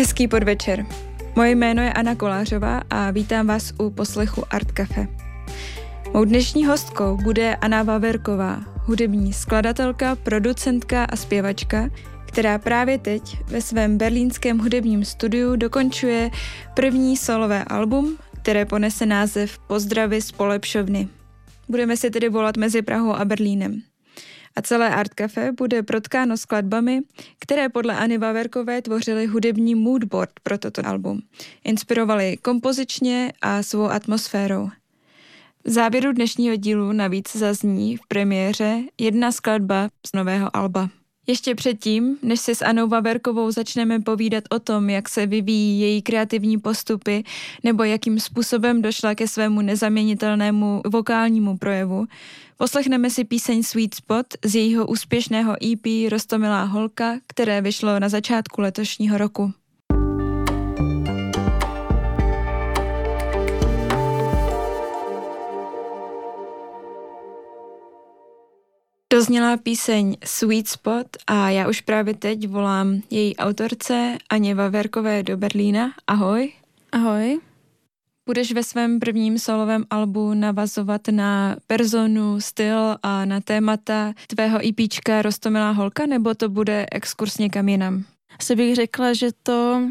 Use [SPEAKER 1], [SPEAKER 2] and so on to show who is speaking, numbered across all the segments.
[SPEAKER 1] Hezký podvečer. Moje jméno je Anna Kolářová a vítám vás u poslechu Art Cafe. Mou dnešní hostkou bude Anna Vaverková, hudební skladatelka, producentka a zpěvačka, která právě teď ve svém berlínském hudebním studiu dokončuje první solové album, které ponese název Pozdravy z polepšovny. Budeme si tedy volat mezi Prahou a Berlínem a celé Art Cafe bude protkáno skladbami, které podle Anny Vaverkové tvořily hudební moodboard pro toto album. Inspirovaly kompozičně a svou atmosférou. V závěru dnešního dílu navíc zazní v premiéře jedna skladba z nového alba. Ještě předtím, než si s Anou Vaverkovou začneme povídat o tom, jak se vyvíjí její kreativní postupy nebo jakým způsobem došla ke svému nezaměnitelnému vokálnímu projevu, poslechneme si píseň Sweet Spot z jejího úspěšného EP Rostomilá holka, které vyšlo na začátku letošního roku. Dozněla píseň Sweet Spot a já už právě teď volám její autorce Aně Vaverkové do Berlína. Ahoj.
[SPEAKER 2] Ahoj.
[SPEAKER 1] Budeš ve svém prvním solovém albu navazovat na personu, styl a na témata tvého EPčka Rostomilá holka, nebo to bude exkurs někam jinam?
[SPEAKER 2] Asi bych řekla, že to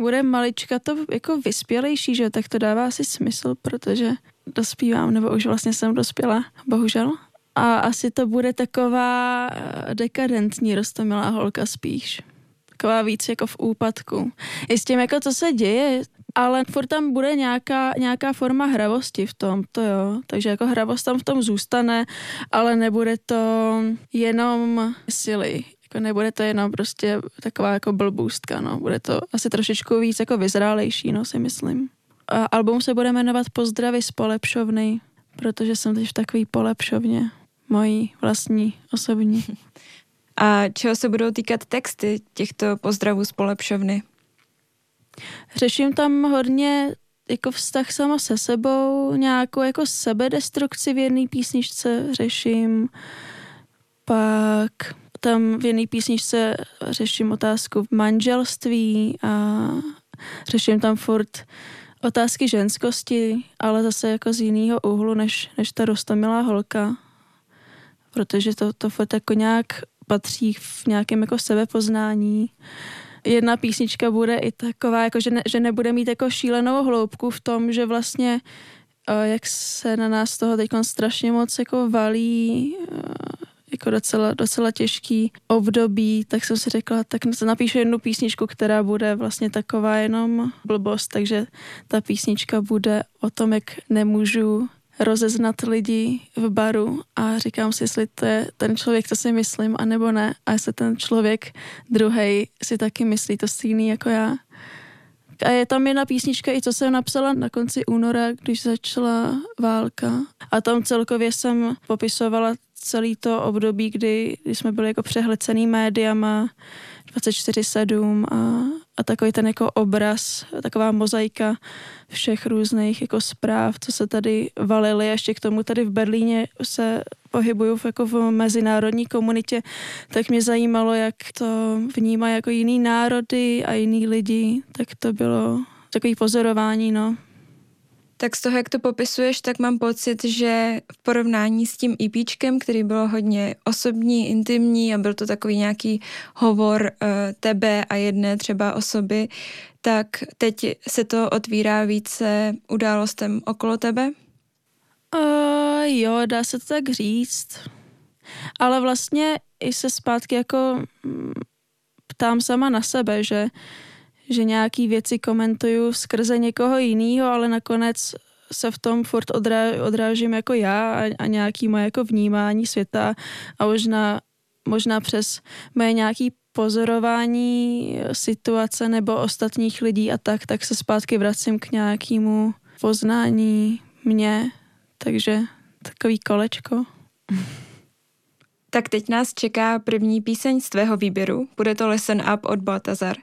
[SPEAKER 2] bude malička to jako vyspělejší, že tak to dává asi smysl, protože dospívám, nebo už vlastně jsem dospěla, bohužel a asi to bude taková eh, dekadentní rostomilá holka spíš. Taková víc jako v úpadku. I s tím, jako co se děje, ale furt tam bude nějaká, nějaká forma hravosti v tom, to jo. Takže jako hravost tam v tom zůstane, ale nebude to jenom silly. Jako nebude to jenom prostě taková jako blbůstka, no. Bude to asi trošičku víc jako vyzrálejší, no si myslím. A album se bude jmenovat Pozdravy z polepšovny, protože jsem teď v takový polepšovně mojí vlastní, osobní.
[SPEAKER 1] A čeho se budou týkat texty těchto pozdravů z polepšovny?
[SPEAKER 2] Řeším tam hodně jako vztah sama se sebou, nějakou jako sebedestrukci v jedné písničce řeším, pak tam v jedné písničce řeším otázku v manželství a řeším tam furt otázky ženskosti, ale zase jako z jiného úhlu než, než ta rostomilá holka protože to, to fakt jako nějak patří v nějakém jako sebepoznání. Jedna písnička bude i taková, jako že, ne, že nebude mít jako šílenou hloubku v tom, že vlastně jak se na nás toho teď strašně moc jako valí jako docela, docela těžký období, tak jsem si řekla, tak napíšu jednu písničku, která bude vlastně taková jenom blbost, takže ta písnička bude o tom, jak nemůžu rozeznat lidi v baru a říkám si, jestli to je ten člověk, co si myslím, anebo ne. A jestli ten člověk druhý si taky myslí to stejný jako já. A je tam jedna písnička, i co jsem napsala na konci února, když začala válka. A tam celkově jsem popisovala celý to období, kdy, kdy jsme byli jako přehlcený médiama 24-7 a, a takový ten jako obraz, taková mozaika všech různých jako zpráv, co se tady valily. Ještě k tomu tady v Berlíně se pohybuju v, jako v mezinárodní komunitě, tak mě zajímalo, jak to vnímají jako jiný národy a jiný lidi. Tak to bylo takový pozorování, no.
[SPEAKER 1] Tak z toho, jak to popisuješ, tak mám pocit, že v porovnání s tím EPčkem, který bylo hodně osobní, intimní a byl to takový nějaký hovor uh, tebe a jedné třeba osoby, tak teď se to otvírá více událostem okolo tebe?
[SPEAKER 2] Uh, jo, dá se to tak říct. Ale vlastně i se zpátky jako mm, ptám sama na sebe, že že nějaký věci komentuju skrze někoho jiného, ale nakonec se v tom furt odrá, odrážím jako já a, a nějaký moje jako vnímání světa a možná, možná přes moje nějaký pozorování situace nebo ostatních lidí a tak, tak se zpátky vracím k nějakému poznání mě, takže takový kolečko.
[SPEAKER 1] Tak teď nás čeká první píseň z tvého výběru, bude to Listen Up od Baltazar.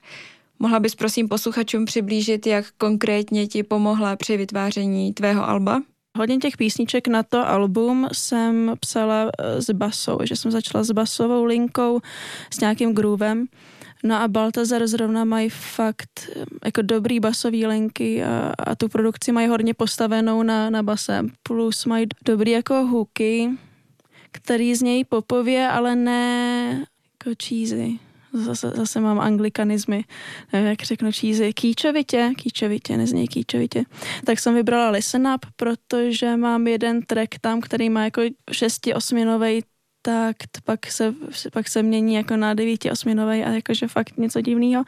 [SPEAKER 1] Mohla bys prosím posluchačům přiblížit, jak konkrétně ti pomohla při vytváření tvého alba?
[SPEAKER 2] Hodně těch písniček na to album jsem psala eh, s basou, že jsem začala s basovou linkou, s nějakým groovem No a Baltazar zrovna mají fakt jako dobrý basový linky a, a tu produkci mají hodně postavenou na, na base. Plus mají dobrý jako hooky, který znějí popově, ale ne jako cheesy. Zase, zase mám anglikanizmy, nevím, jak řeknu cheesy. Kýčovitě, kýčovitě, neznějí kýčovitě. Tak jsem vybrala Listen Up, protože mám jeden track tam, který má jako šesti osminový tak pak se, pak se mění jako na devíti osminový a jakože fakt něco divného.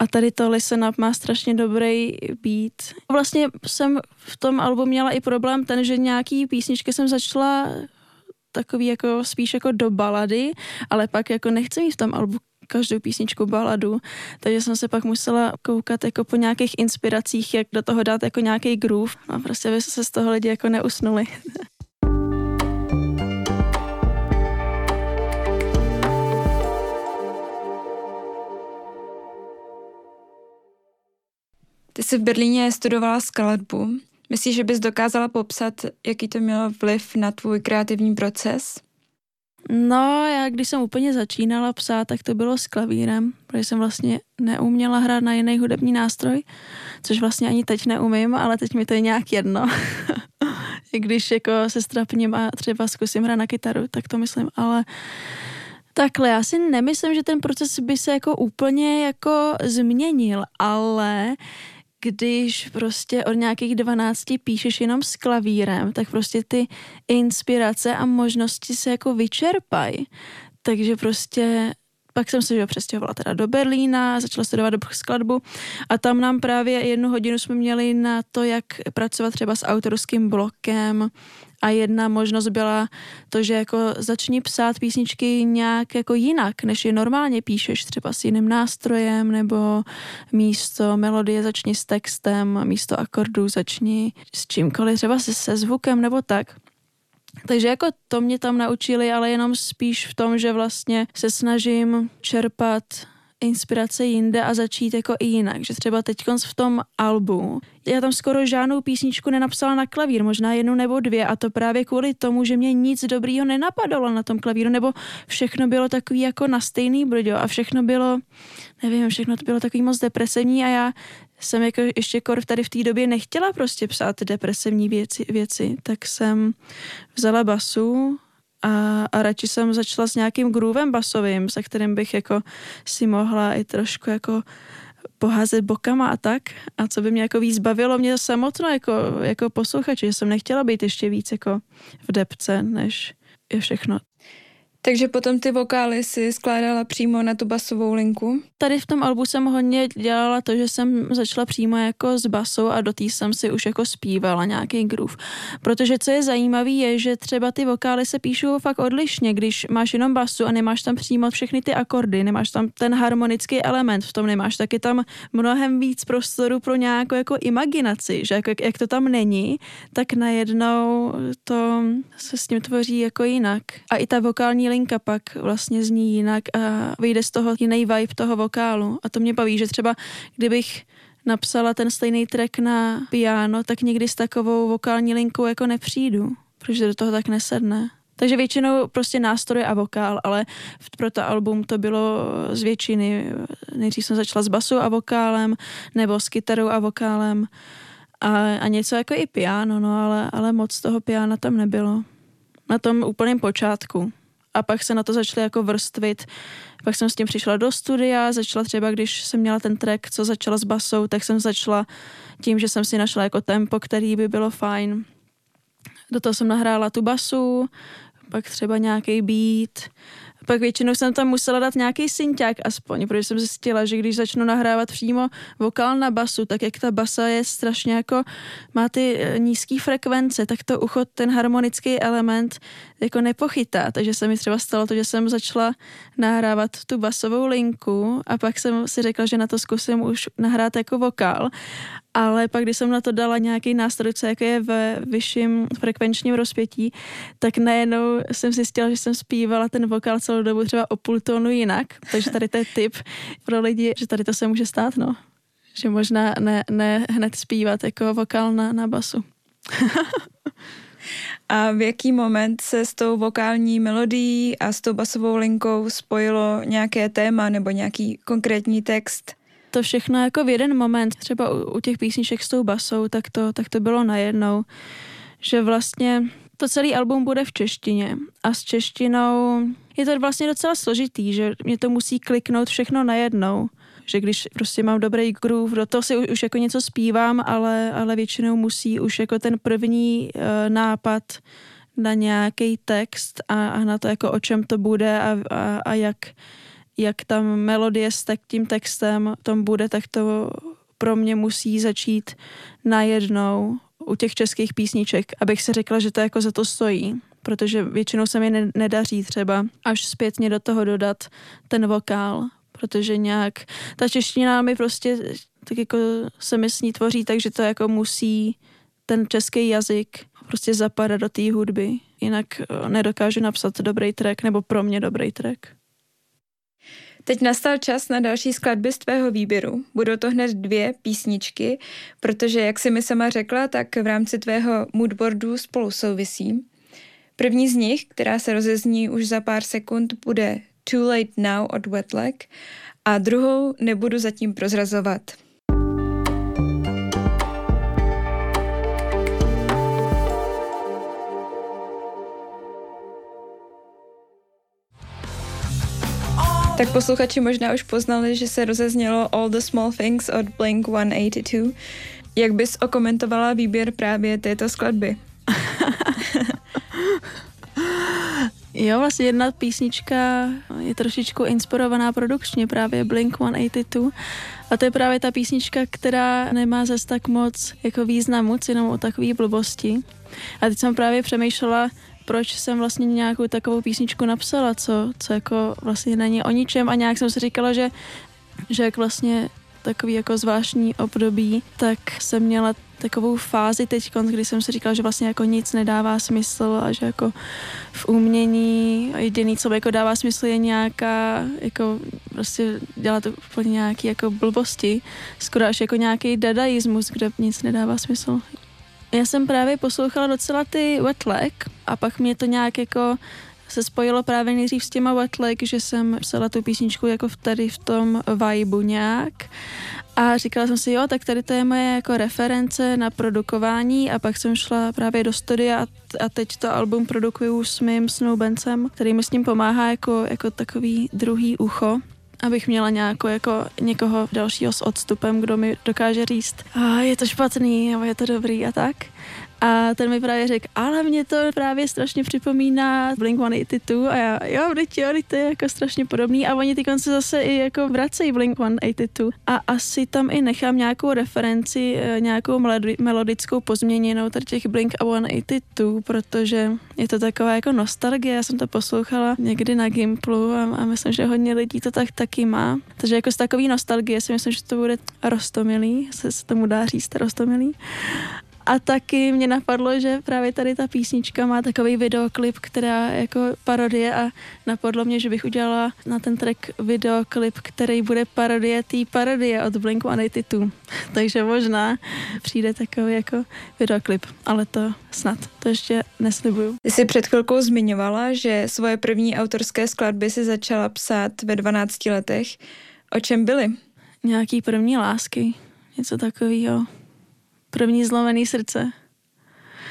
[SPEAKER 2] A tady to Listen Up má strašně dobrý beat. Vlastně jsem v tom albu měla i problém ten, že nějaký písničky jsem začala takový jako spíš jako do balady, ale pak jako nechci mít v tom albu každou písničku baladu, takže jsem se pak musela koukat jako po nějakých inspiracích, jak do toho dát jako nějaký groove a prostě aby se z toho lidi jako neusnuli.
[SPEAKER 1] Ty jsi v Berlíně studovala skladbu. Myslíš, že bys dokázala popsat, jaký to mělo vliv na tvůj kreativní proces?
[SPEAKER 2] No, já když jsem úplně začínala psát, tak to bylo s klavírem, protože jsem vlastně neuměla hrát na jiný hudební nástroj, což vlastně ani teď neumím, ale teď mi to je nějak jedno. I když jako se strapním a třeba zkusím hrát na kytaru, tak to myslím, ale Takhle, já si nemyslím, že ten proces by se jako úplně jako změnil, ale když prostě od nějakých 12 píšeš jenom s klavírem, tak prostě ty inspirace a možnosti se jako vyčerpají. Takže prostě pak jsem se že přestěhovala teda do Berlína, začala studovat skladbu a tam nám právě jednu hodinu jsme měli na to, jak pracovat třeba s autorským blokem a jedna možnost byla to, že jako začni psát písničky nějak jako jinak, než je normálně píšeš, třeba s jiným nástrojem, nebo místo melodie začni s textem, místo akordů začni s čímkoliv, třeba se, se zvukem nebo tak. Takže jako to mě tam naučili, ale jenom spíš v tom, že vlastně se snažím čerpat inspirace jinde a začít jako i jinak. Že třeba teď v tom albu, já tam skoro žádnou písničku nenapsala na klavír, možná jednu nebo dvě a to právě kvůli tomu, že mě nic dobrýho nenapadalo na tom klavíru, nebo všechno bylo takový jako na stejný brďo a všechno bylo, nevím, všechno to bylo takový moc depresivní a já jsem jako ještě kor tady v té době nechtěla prostě psát depresivní věci, věci, tak jsem vzala basu, a, a radši jsem začala s nějakým groovem basovým, se kterým bych jako si mohla i trošku jako poházet bokama a tak. A co by mě jako víc bavilo mě samotno jako, jako posluchače, že jsem nechtěla být ještě víc jako v depce, než je všechno.
[SPEAKER 1] Takže potom ty vokály si skládala přímo na tu basovou linku?
[SPEAKER 2] Tady v tom albu jsem hodně dělala to, že jsem začala přímo jako s basou a do té jsem si už jako zpívala nějaký groove. Protože co je zajímavé je, že třeba ty vokály se píšou fakt odlišně, když máš jenom basu a nemáš tam přímo všechny ty akordy, nemáš tam ten harmonický element v tom, nemáš taky tam mnohem víc prostoru pro nějakou jako imaginaci, že jako jak, jak to tam není, tak najednou to se s tím tvoří jako jinak. A i ta vokální linka pak vlastně zní jinak a vyjde z toho jiný vibe toho vokálu. A to mě baví, že třeba kdybych napsala ten stejný track na piano, tak nikdy s takovou vokální linkou jako nepřijdu, protože do toho tak nesedne. Takže většinou prostě nástroje a vokál, ale pro to album to bylo z většiny. Nejdřív jsem začala s basu a vokálem, nebo s kytarou a vokálem a, a něco jako i piano, no ale, ale moc toho piana tam nebylo. Na tom úplném počátku a pak se na to začaly jako vrstvit. Pak jsem s tím přišla do studia, začala třeba, když jsem měla ten track, co začala s basou, tak jsem začala tím, že jsem si našla jako tempo, který by bylo fajn. Do toho jsem nahrála tu basu, pak třeba nějaký beat, pak většinou jsem tam musela dát nějaký synťák aspoň, protože jsem zjistila, že když začnu nahrávat přímo vokál na basu, tak jak ta basa je strašně jako, má ty eh, nízké frekvence, tak to ucho, ten harmonický element jako nepochytá. Takže se mi třeba stalo to, že jsem začala nahrávat tu basovou linku a pak jsem si řekla, že na to zkusím už nahrát jako vokál ale pak, když jsem na to dala nějaký nástroj, co jako je ve vyšším frekvenčním rozpětí, tak najednou jsem zjistila, že jsem zpívala ten vokál celou dobu třeba o půl tónu jinak, takže tady to je tip pro lidi, že tady to se může stát, no. Že možná ne, ne hned zpívat jako vokál na, na basu.
[SPEAKER 1] A v jaký moment se s tou vokální melodií a s tou basovou linkou spojilo nějaké téma nebo nějaký konkrétní text?
[SPEAKER 2] To všechno jako v jeden moment, třeba u, u těch písniček s tou basou, tak to, tak to bylo najednou. Že vlastně to celý album bude v češtině a s češtinou je to vlastně docela složitý, že mě to musí kliknout všechno najednou že když prostě mám dobrý groove, do toho si už, už jako něco zpívám, ale, ale většinou musí už jako ten první uh, nápad na nějaký text a, a na to, jako o čem to bude a, a, a jak, jak tam melodie s tak tím textem tom bude, tak to pro mě musí začít najednou u těch českých písniček, abych si řekla, že to jako za to stojí protože většinou se mi nedaří třeba až zpětně do toho dodat ten vokál, protože nějak ta čeština mi prostě tak jako se mi s ní tvoří, takže to jako musí ten český jazyk prostě zapadat do té hudby. Jinak eh, nedokážu napsat dobrý track, nebo pro mě dobrý track.
[SPEAKER 1] Teď nastal čas na další skladby z tvého výběru. Budou to hned dvě písničky, protože, jak si mi sama řekla, tak v rámci tvého moodboardu spolu souvisí. První z nich, která se rozezní už za pár sekund, bude Too Late Now od Wetlag a druhou nebudu zatím prozrazovat. Tak posluchači možná už poznali, že se rozeznělo All the Small Things od Blink 182. Jak bys okomentovala výběr právě této skladby?
[SPEAKER 2] Jo, vlastně jedna písnička je trošičku inspirovaná produkčně, právě Blink 182. A to je právě ta písnička, která nemá zase tak moc jako významu, jenom o takové blbosti. A teď jsem právě přemýšlela, proč jsem vlastně nějakou takovou písničku napsala, co, co jako vlastně není o ničem a nějak jsem si říkala, že, že jak vlastně takový jako zvláštní období, tak jsem měla takovou fázi teď, kdy jsem si říkala, že vlastně jako nic nedává smysl a že jako v umění jediný, co jako dává smysl, je nějaká, jako prostě dělat úplně nějaký jako blbosti, skoro až jako nějaký dadaismus, kde nic nedává smysl. Já jsem právě poslouchala docela ty Wetlag a pak mě to nějak jako se spojilo právě nejdřív s těma Wetlag, že jsem psala tu písničku jako v tady v tom vibu nějak a říkala jsem si, jo, tak tady to je moje jako reference na produkování a pak jsem šla právě do studia a teď to album produkuju s mým snoubencem, který mi s ním pomáhá jako, jako takový druhý ucho abych měla nějakou, jako někoho dalšího s odstupem, kdo mi dokáže říct, a je to špatný, nebo je to dobrý a tak. A ten mi právě řekl, ale mě to právě strašně připomíná Blink-182 a já, jo, teď jo, to je jako strašně podobný. A oni ty konce zase i jako vracejí Blink-182 a asi tam i nechám nějakou referenci, eh, nějakou melodickou pozměněnou tady těch Blink-182, protože je to taková jako nostalgie, já jsem to poslouchala někdy na Gimplu a, a myslím, že hodně lidí to tak taky má, takže jako z takový nostalgie si myslím, že to bude rostomilý, se, se tomu dá říct rostomilý a taky mě napadlo, že právě tady ta písnička má takový videoklip, která jako parodie a napadlo mě, že bych udělala na ten track videoklip, který bude parodie té parodie od Blink-182. Takže možná přijde takový jako videoklip, ale to snad, to ještě neslibuju.
[SPEAKER 1] Ty jsi před chvilkou zmiňovala, že svoje první autorské skladby si začala psát ve 12 letech. O čem byly?
[SPEAKER 2] Nějaký první lásky, něco takového první zlomený srdce.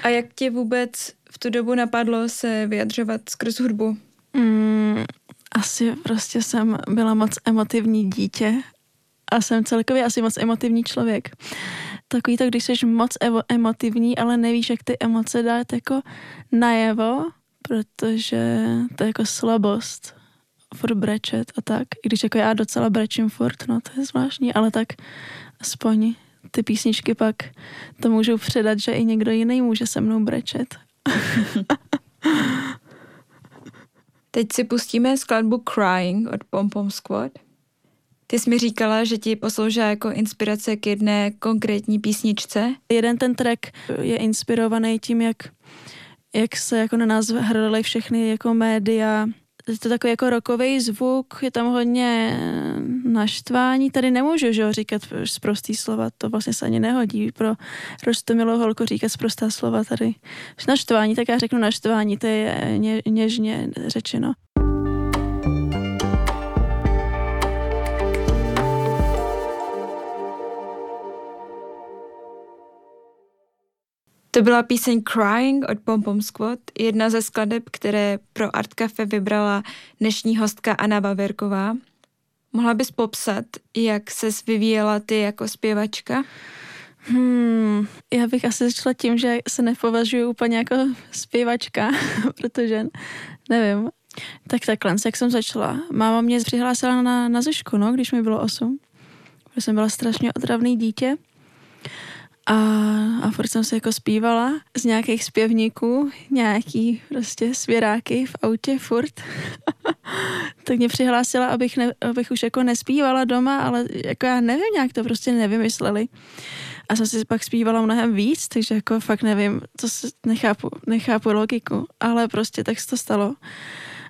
[SPEAKER 1] A jak tě vůbec v tu dobu napadlo se vyjadřovat skrz hudbu?
[SPEAKER 2] Mm, asi prostě jsem byla moc emotivní dítě a jsem celkově asi moc emotivní člověk. Takový to, když jsi moc evo- emotivní, ale nevíš, jak ty emoce dát jako najevo, protože to je jako slabost furt brečet a tak. I když jako já docela brečím furt, no to je zvláštní, ale tak aspoň ty písničky pak to můžou předat, že i někdo jiný může se mnou brečet.
[SPEAKER 1] Teď si pustíme skladbu Crying od Pom Pom Squad. Ty jsi mi říkala, že ti posloužila jako inspirace k jedné konkrétní písničce.
[SPEAKER 2] Jeden ten track je inspirovaný tím, jak, jak se jako na nás hrali všechny jako média je to takový jako rokový zvuk, je tam hodně naštvání. Tady nemůžu že jo, říkat zprostý slova, to vlastně se ani nehodí pro rostomilou holku říkat zprostá slova tady. Naštvání, tak já řeknu naštvání, to je ně, něžně řečeno.
[SPEAKER 1] To byla píseň Crying od Pom Pom Squad, jedna ze skladeb, které pro Art Cafe vybrala dnešní hostka Anna Baverková. Mohla bys popsat, jak se vyvíjela ty jako zpěvačka?
[SPEAKER 2] Hmm, já bych asi začala tím, že se nepovažuji úplně jako zpěvačka, protože nevím. Tak takhle, jak jsem začala. Máma mě přihlásila na, na Zešku, no, když mi bylo 8. Protože jsem byla strašně odravný dítě. A, a furt jsem se jako zpívala z nějakých zpěvníků, nějaký prostě svěráky v autě furt. tak mě přihlásila, abych, ne, abych už jako nespívala doma, ale jako já nevím, nějak to prostě nevymysleli. A jsem si pak zpívala mnohem víc, takže jako fakt nevím, to se nechápu, nechápu logiku, ale prostě tak se to stalo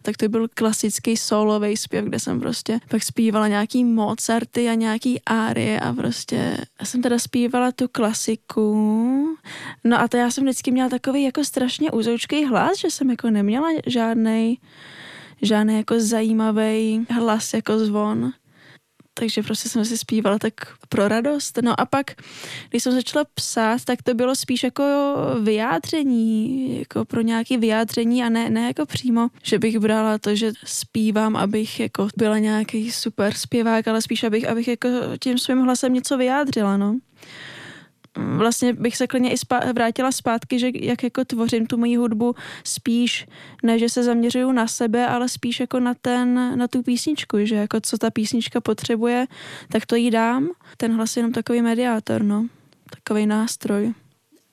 [SPEAKER 2] tak to byl klasický solový zpěv, kde jsem prostě pak zpívala nějaký Mozarty a nějaký árie a prostě já jsem teda zpívala tu klasiku. No a to já jsem vždycky měla takový jako strašně úzoučký hlas, že jsem jako neměla žádný žádný jako zajímavý hlas jako zvon takže prostě jsem si zpívala tak pro radost. No a pak, když jsem začala psát, tak to bylo spíš jako vyjádření, jako pro nějaké vyjádření a ne, ne jako přímo, že bych brala to, že zpívám, abych jako byla nějaký super zpěvák, ale spíš abych, abych jako tím svým hlasem něco vyjádřila, no vlastně bych se klidně i spá- vrátila zpátky, že jak jako tvořím tu moji hudbu spíš, ne, že se zaměřuju na sebe, ale spíš jako na ten, na tu písničku, že jako co ta písnička potřebuje, tak to jí dám. Ten hlas je jenom takový mediátor, no. Takový nástroj.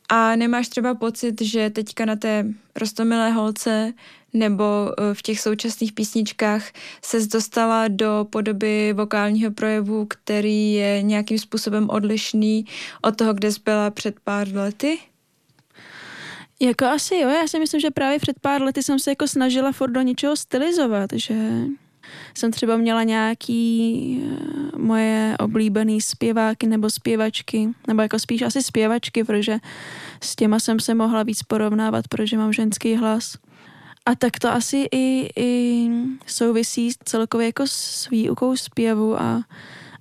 [SPEAKER 1] A nemáš třeba pocit, že teďka na té rostomilé holce nebo e, v těch současných písničkách se dostala do podoby vokálního projevu, který je nějakým způsobem odlišný od toho, kde jsi byla před pár lety?
[SPEAKER 2] Jako asi jo, já si myslím, že právě před pár lety jsem se jako snažila furt do něčeho stylizovat, že jsem třeba měla nějaký uh, moje oblíbený zpěváky nebo zpěvačky, nebo jako spíš asi zpěvačky, protože s těma jsem se mohla víc porovnávat, protože mám ženský hlas. A tak to asi i, i souvisí celkově jako s výukou zpěvu a,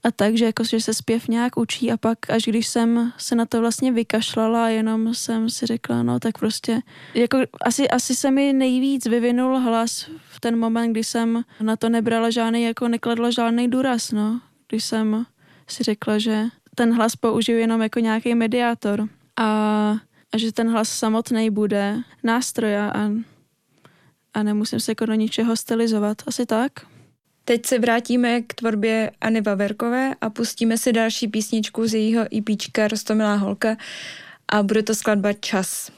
[SPEAKER 2] a tak, že, jako, že se zpěv nějak učí a pak až když jsem se na to vlastně vykašlala, jenom jsem si řekla, no tak prostě, jako asi, asi se mi nejvíc vyvinul hlas v ten moment, kdy jsem na to nebrala žádný, jako nekladla žádný důraz, no. Když jsem si řekla, že ten hlas použiju jenom jako nějaký mediátor a, a že ten hlas samotný bude nástroj a a nemusím se jako do ničeho stylizovat. Asi tak.
[SPEAKER 1] Teď se vrátíme k tvorbě Anny Vaverkové a pustíme si další písničku z jejího EPčka Rostomilá holka a bude to skladba Čas.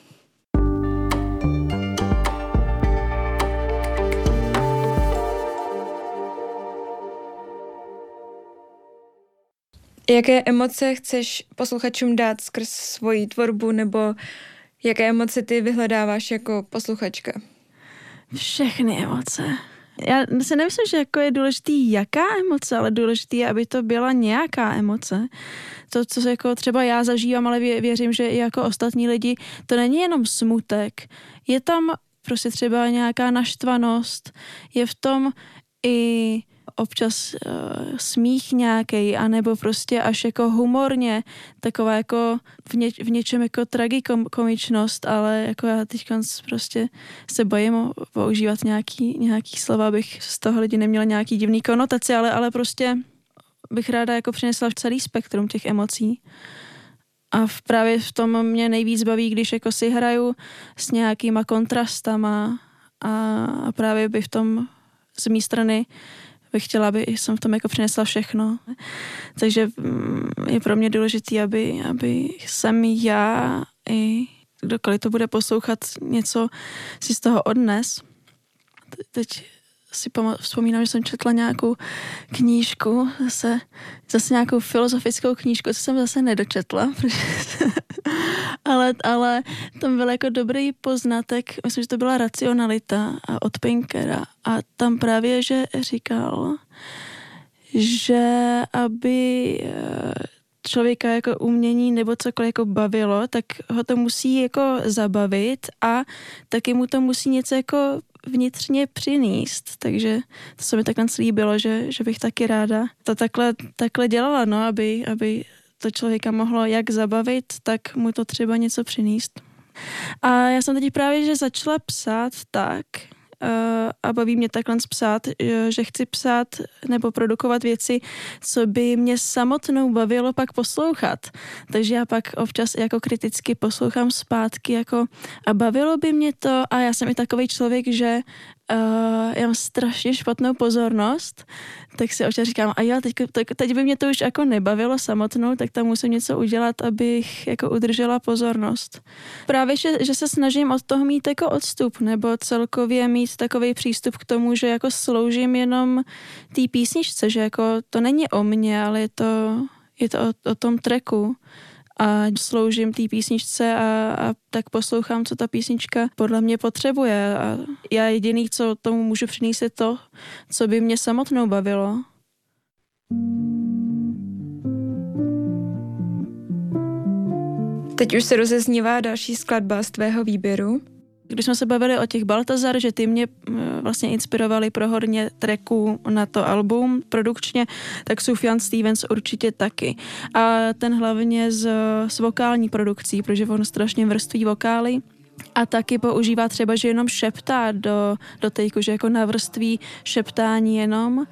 [SPEAKER 1] Jaké emoce chceš posluchačům dát skrz svoji tvorbu nebo jaké emoce ty vyhledáváš jako posluchačka?
[SPEAKER 2] Všechny emoce. Já si nemyslím, že jako je důležitý jaká emoce, ale důležitý je, aby to byla nějaká emoce. To, co jako třeba já zažívám, ale věřím, že i jako ostatní lidi, to není jenom smutek. Je tam prostě třeba nějaká naštvanost, je v tom i občas uh, smích nějaký, anebo prostě až jako humorně, taková jako v, ně, v něčem jako tragikomičnost, ale jako já teď prostě se bojím používat nějaký, nějaký slova, abych z toho lidi neměla nějaký divný konotaci, ale, ale prostě bych ráda jako přinesla celý spektrum těch emocí. A v, právě v tom mě nejvíc baví, když jako si hraju s nějakýma kontrastama a, a právě by v tom z mé strany bych chtěla, aby jsem v tom jako přinesla všechno. Takže mm, je pro mě důležité, aby, aby jsem já i kdokoliv to bude poslouchat, něco si z toho odnes. Teď si vzpomínám, že jsem četla nějakou knížku, zase, zase nějakou filozofickou knížku, co jsem zase nedočetla. Ale, ale tam byl jako dobrý poznatek, myslím, že to byla racionalita od Pinkera a tam právě, že říkal, že aby eh, člověka jako umění nebo cokoliv jako bavilo, tak ho to musí jako zabavit a taky mu to musí něco jako vnitřně přinést. Takže to se mi takhle slíbilo, že, že bych taky ráda to takhle, takhle dělala, no, aby, aby to člověka mohlo jak zabavit, tak mu to třeba něco přinést. A já jsem teď právě, že začala psát tak, uh, a baví mě takhle psát, eh, že chci psát nebo produkovat věci, co by mě samotnou bavilo pak poslouchat. Takže já pak občas jako kriticky poslouchám zpátky jako a bavilo by mě to a já jsem i takový člověk, že uh, já mám strašně špatnou pozornost, tak si občas říkám, a já teď, teď, teď by mě to už jako nebavilo samotnou, tak tam musím něco udělat, abych jako udržela pozornost. Právě, že, že se snažím od toho mít jako odstup, nebo celkově mít takový přístup k tomu, že jako sloužím jenom té písničce, že jako to není o mně, ale je to, je to o, o tom treku a sloužím té písničce a, a tak poslouchám, co ta písnička podle mě potřebuje. A já jediný, co tomu můžu přinést, je to, co by mě samotnou bavilo.
[SPEAKER 1] Teď už se rozeznívá další skladba z tvého výběru.
[SPEAKER 2] Když jsme se bavili o těch Baltazar, že ty mě eh, vlastně inspirovali pro hodně tracků na to album produkčně, tak Sufjan Stevens určitě taky. A ten hlavně z, s vokální produkcí, protože on strašně vrství vokály a taky používá třeba, že jenom šeptá do, do tejku, že jako na vrství šeptání jenom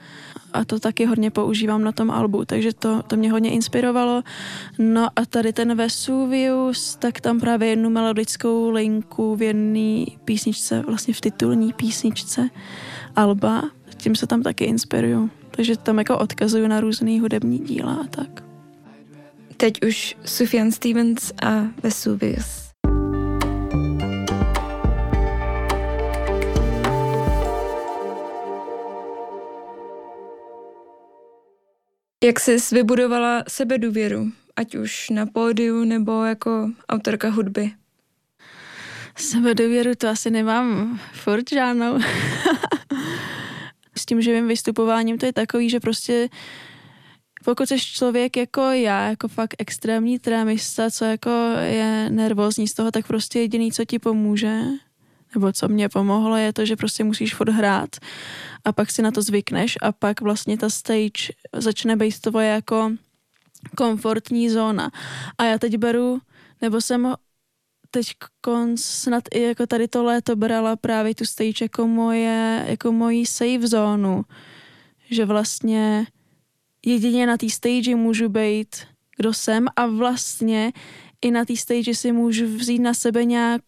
[SPEAKER 2] a to taky hodně používám na tom albu, takže to, to mě hodně inspirovalo. No a tady ten Vesuvius, tak tam právě jednu melodickou linku v jedné písničce, vlastně v titulní písničce alba, tím se tam taky inspiruju. Takže tam jako odkazuju na různý hudební díla a tak.
[SPEAKER 1] Teď už Sufjan Stevens a Vesuvius. Jak jsi vybudovala sebedůvěru, ať už na pódiu nebo jako autorka hudby?
[SPEAKER 2] Sebedůvěru to asi nemám furt žádnou. S tím živým vystupováním to je takový, že prostě pokud jsi člověk jako já, jako fakt extrémní trémista, co jako je nervózní z toho, tak prostě jediný, co ti pomůže, nebo co mě pomohlo, je to, že prostě musíš furt hrát a pak si na to zvykneš a pak vlastně ta stage začne být tvoje jako komfortní zóna. A já teď beru, nebo jsem teď konc, snad i jako tady to léto brala právě tu stage jako moje, jako moji safe zónu. Že vlastně jedině na té stage můžu být, kdo jsem a vlastně i na té stage si můžu vzít na sebe nějak,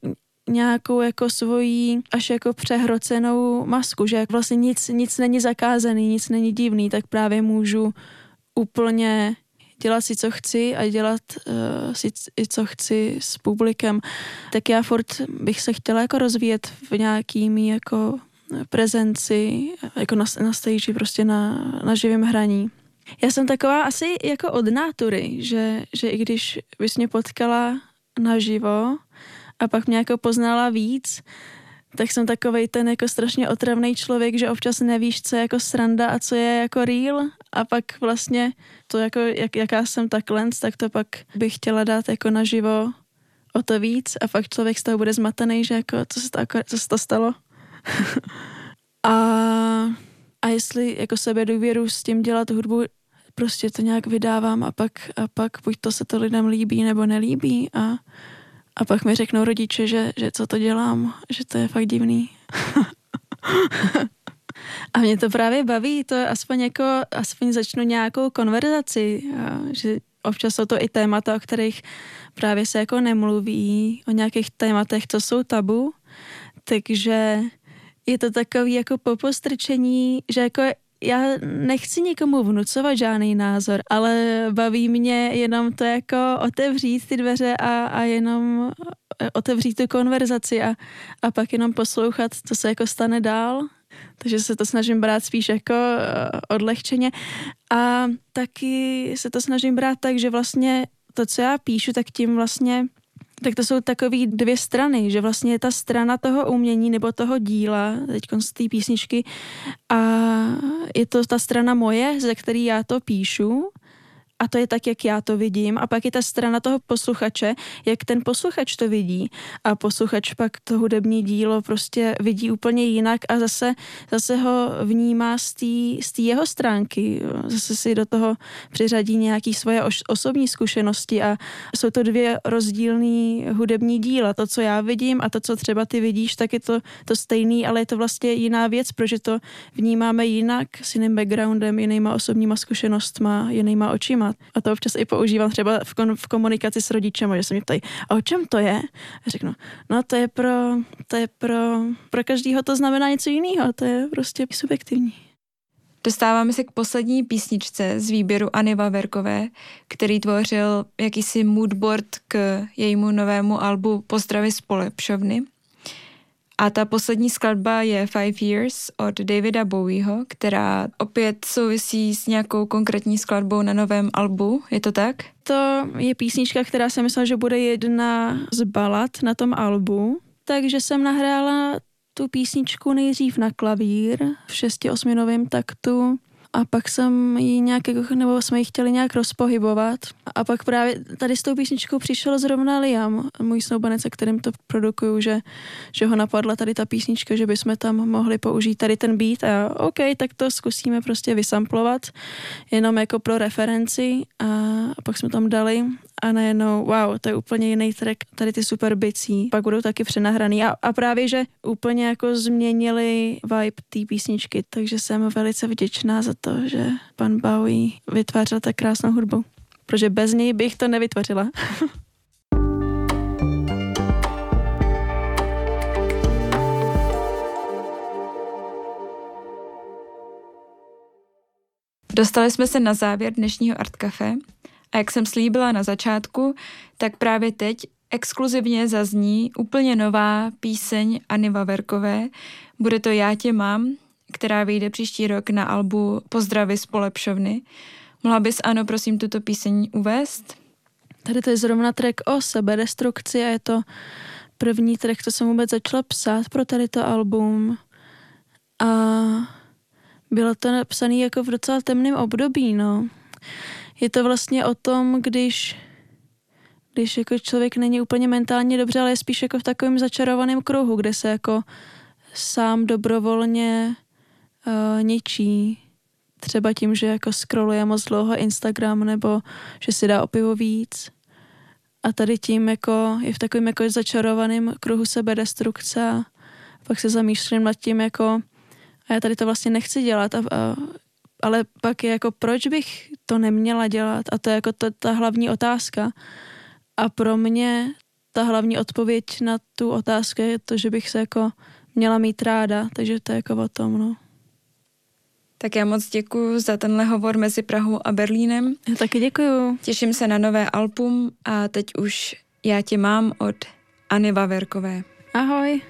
[SPEAKER 2] nějakou jako svoji až jako přehrocenou masku, že vlastně nic, nic není zakázaný, nic není divný, tak právě můžu úplně dělat si, co chci a dělat uh, si, co chci s publikem. Tak já furt bych se chtěla jako rozvíjet v nějakými jako prezenci, jako na, na stage, prostě na, na živém hraní. Já jsem taková asi jako od nátury, že, že i když bys mě potkala naživo, a pak mě jako poznala víc, tak jsem takovej ten jako strašně otravný člověk, že občas nevíš, co je jako sranda a co je jako real a pak vlastně to jako, jak, jaká jsem tak lens, tak to pak bych chtěla dát jako naživo o to víc a pak člověk z toho bude zmatený, že jako co se to, co se to stalo. a, a jestli jako sebe důvěru s tím dělat hudbu, prostě to nějak vydávám a pak, a pak buď to se to lidem líbí nebo nelíbí a a pak mi řeknou rodiče, že, že co to dělám, že to je fakt divný. a mě to právě baví, to je aspoň jako, aspoň začnu nějakou konverzaci, že občas jsou to i témata, o kterých právě se jako nemluví, o nějakých tématech, co jsou tabu, takže je to takový jako popostrčení, že jako já nechci nikomu vnucovat žádný názor, ale baví mě jenom to jako otevřít ty dveře a, a jenom otevřít tu konverzaci a, a pak jenom poslouchat, co se jako stane dál. Takže se to snažím brát spíš jako eh, odlehčeně a taky se to snažím brát tak, že vlastně to, co já píšu, tak tím vlastně tak to jsou takové dvě strany, že vlastně je ta strana toho umění nebo toho díla, teď z té písničky, a je to ta strana moje, ze který já to píšu a to je tak, jak já to vidím. A pak je ta strana toho posluchače, jak ten posluchač to vidí. A posluchač pak to hudební dílo prostě vidí úplně jinak a zase, zase ho vnímá z té jeho stránky. Zase si do toho přiřadí nějaké svoje osobní zkušenosti a jsou to dvě rozdílné hudební díla. To, co já vidím a to, co třeba ty vidíš, tak je to, to stejný, ale je to vlastně jiná věc, protože to vnímáme jinak, s jiným backgroundem, jinýma osobníma zkušenostma, jinýma očima témat. A to občas i používám třeba v, kon, v komunikaci s rodičem, že se mě ptají, a o čem to je? A řeknu, no to je pro, to je pro, pro každýho to znamená něco jiného, to je prostě subjektivní.
[SPEAKER 1] Dostáváme se k poslední písničce z výběru Anny Vaverkové, který tvořil jakýsi moodboard k jejímu novému albu Pozdravy z polepšovny. A ta poslední skladba je Five Years od Davida Bowieho, která opět souvisí s nějakou konkrétní skladbou na novém albu, je to tak?
[SPEAKER 2] To je písnička, která jsem myslela, že bude jedna z balad na tom albu, takže jsem nahrála tu písničku nejdřív na klavír v šesti osminovém taktu a pak jsem ji nějak, jako, nebo jsme ji chtěli nějak rozpohybovat. A pak právě tady s tou písničkou přišel zrovna Liam, můj snoubanec, se kterým to produkuju, že, že ho napadla tady ta písnička, že bychom tam mohli použít tady ten beat a OK, tak to zkusíme prostě vysamplovat, jenom jako pro referenci a pak jsme tam dali a najednou, wow, to je úplně jiný track, tady ty super bicí, pak budou taky přenahraný. A, a právě, že úplně jako změnili vibe té písničky, takže jsem velice vděčná za to, že pan Bowie vytvářel tak krásnou hudbu, protože bez něj bych to nevytvořila.
[SPEAKER 1] Dostali jsme se na závěr dnešního Art Café a jak jsem slíbila na začátku, tak právě teď exkluzivně zazní úplně nová píseň Anny Vaverkové. Bude to Já tě mám, která vyjde příští rok na albu Pozdravy z polepšovny. Mohla bys, ano, prosím, tuto píseň uvést?
[SPEAKER 2] Tady to je zrovna track o sebedestrukci a je to první track, co jsem vůbec začala psát pro tady to album. A bylo to napsané jako v docela temném období, no je to vlastně o tom, když když jako člověk není úplně mentálně dobře, ale je spíš jako v takovém začarovaném kruhu, kde se jako sám dobrovolně uh, ničí. Třeba tím, že jako scrolluje moc dlouho Instagram nebo že si dá opivo víc. A tady tím jako je v takovém jako začarovaném kruhu sebedestrukce a pak se zamýšlím nad tím jako a já tady to vlastně nechci dělat a, a ale pak je jako, proč bych to neměla dělat? A to je jako to, ta hlavní otázka. A pro mě ta hlavní odpověď na tu otázku je to, že bych se jako měla mít ráda, takže to je jako o tom, no.
[SPEAKER 1] Tak já moc děkuji za tenhle hovor mezi Prahou a Berlínem.
[SPEAKER 2] Já taky děkuji.
[SPEAKER 1] Těším se na nové album a teď už Já tě mám od Anny Vaverkové.
[SPEAKER 2] Ahoj.